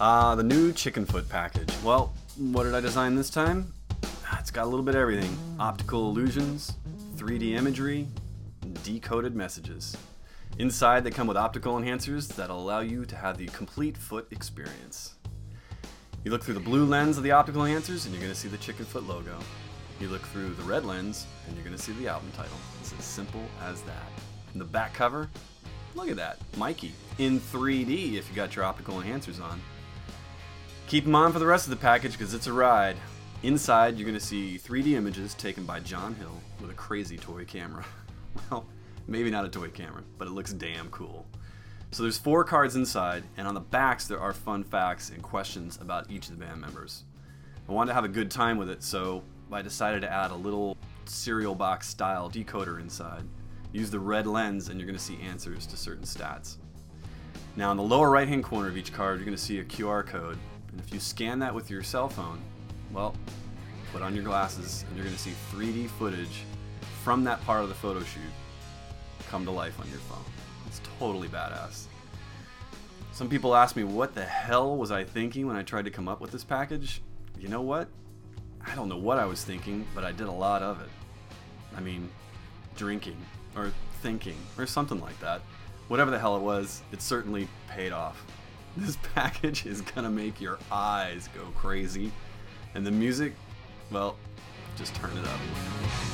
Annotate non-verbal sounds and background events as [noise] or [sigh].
Uh, the new Chickenfoot package. Well, what did I design this time? Ah, It's got a little bit of everything optical illusions, 3D imagery, decoded messages. Inside, they come with optical enhancers that allow you to have the complete foot experience. You look through the blue lens of the optical enhancers, and you're going to see the Chickenfoot logo. You look through the red lens, and you're going to see the album title. It's as simple as that. And the back cover, look at that, Mikey, in 3D if you got your optical enhancers on. Keep them on for the rest of the package because it's a ride. Inside, you're going to see 3D images taken by John Hill with a crazy toy camera. [laughs] Well, maybe not a toy camera, but it looks damn cool. So there's four cards inside, and on the backs there are fun facts and questions about each of the band members. I wanted to have a good time with it, so I decided to add a little cereal box style decoder inside. Use the red lens, and you're going to see answers to certain stats. Now, in the lower right hand corner of each card, you're going to see a QR code, and if you scan that with your cell phone, well, put on your glasses, and you're going to see 3D footage from that part of the photo shoot come to life on your phone. It's totally badass. Some people ask me, what the hell was I thinking when I tried to come up with this package? You know what? I don't know what I was thinking, but I did a lot of it. I mean, drinking, or thinking, or something like that. Whatever the hell it was, it certainly paid off. This package is gonna make your eyes go crazy. And the music, well, just turn it up.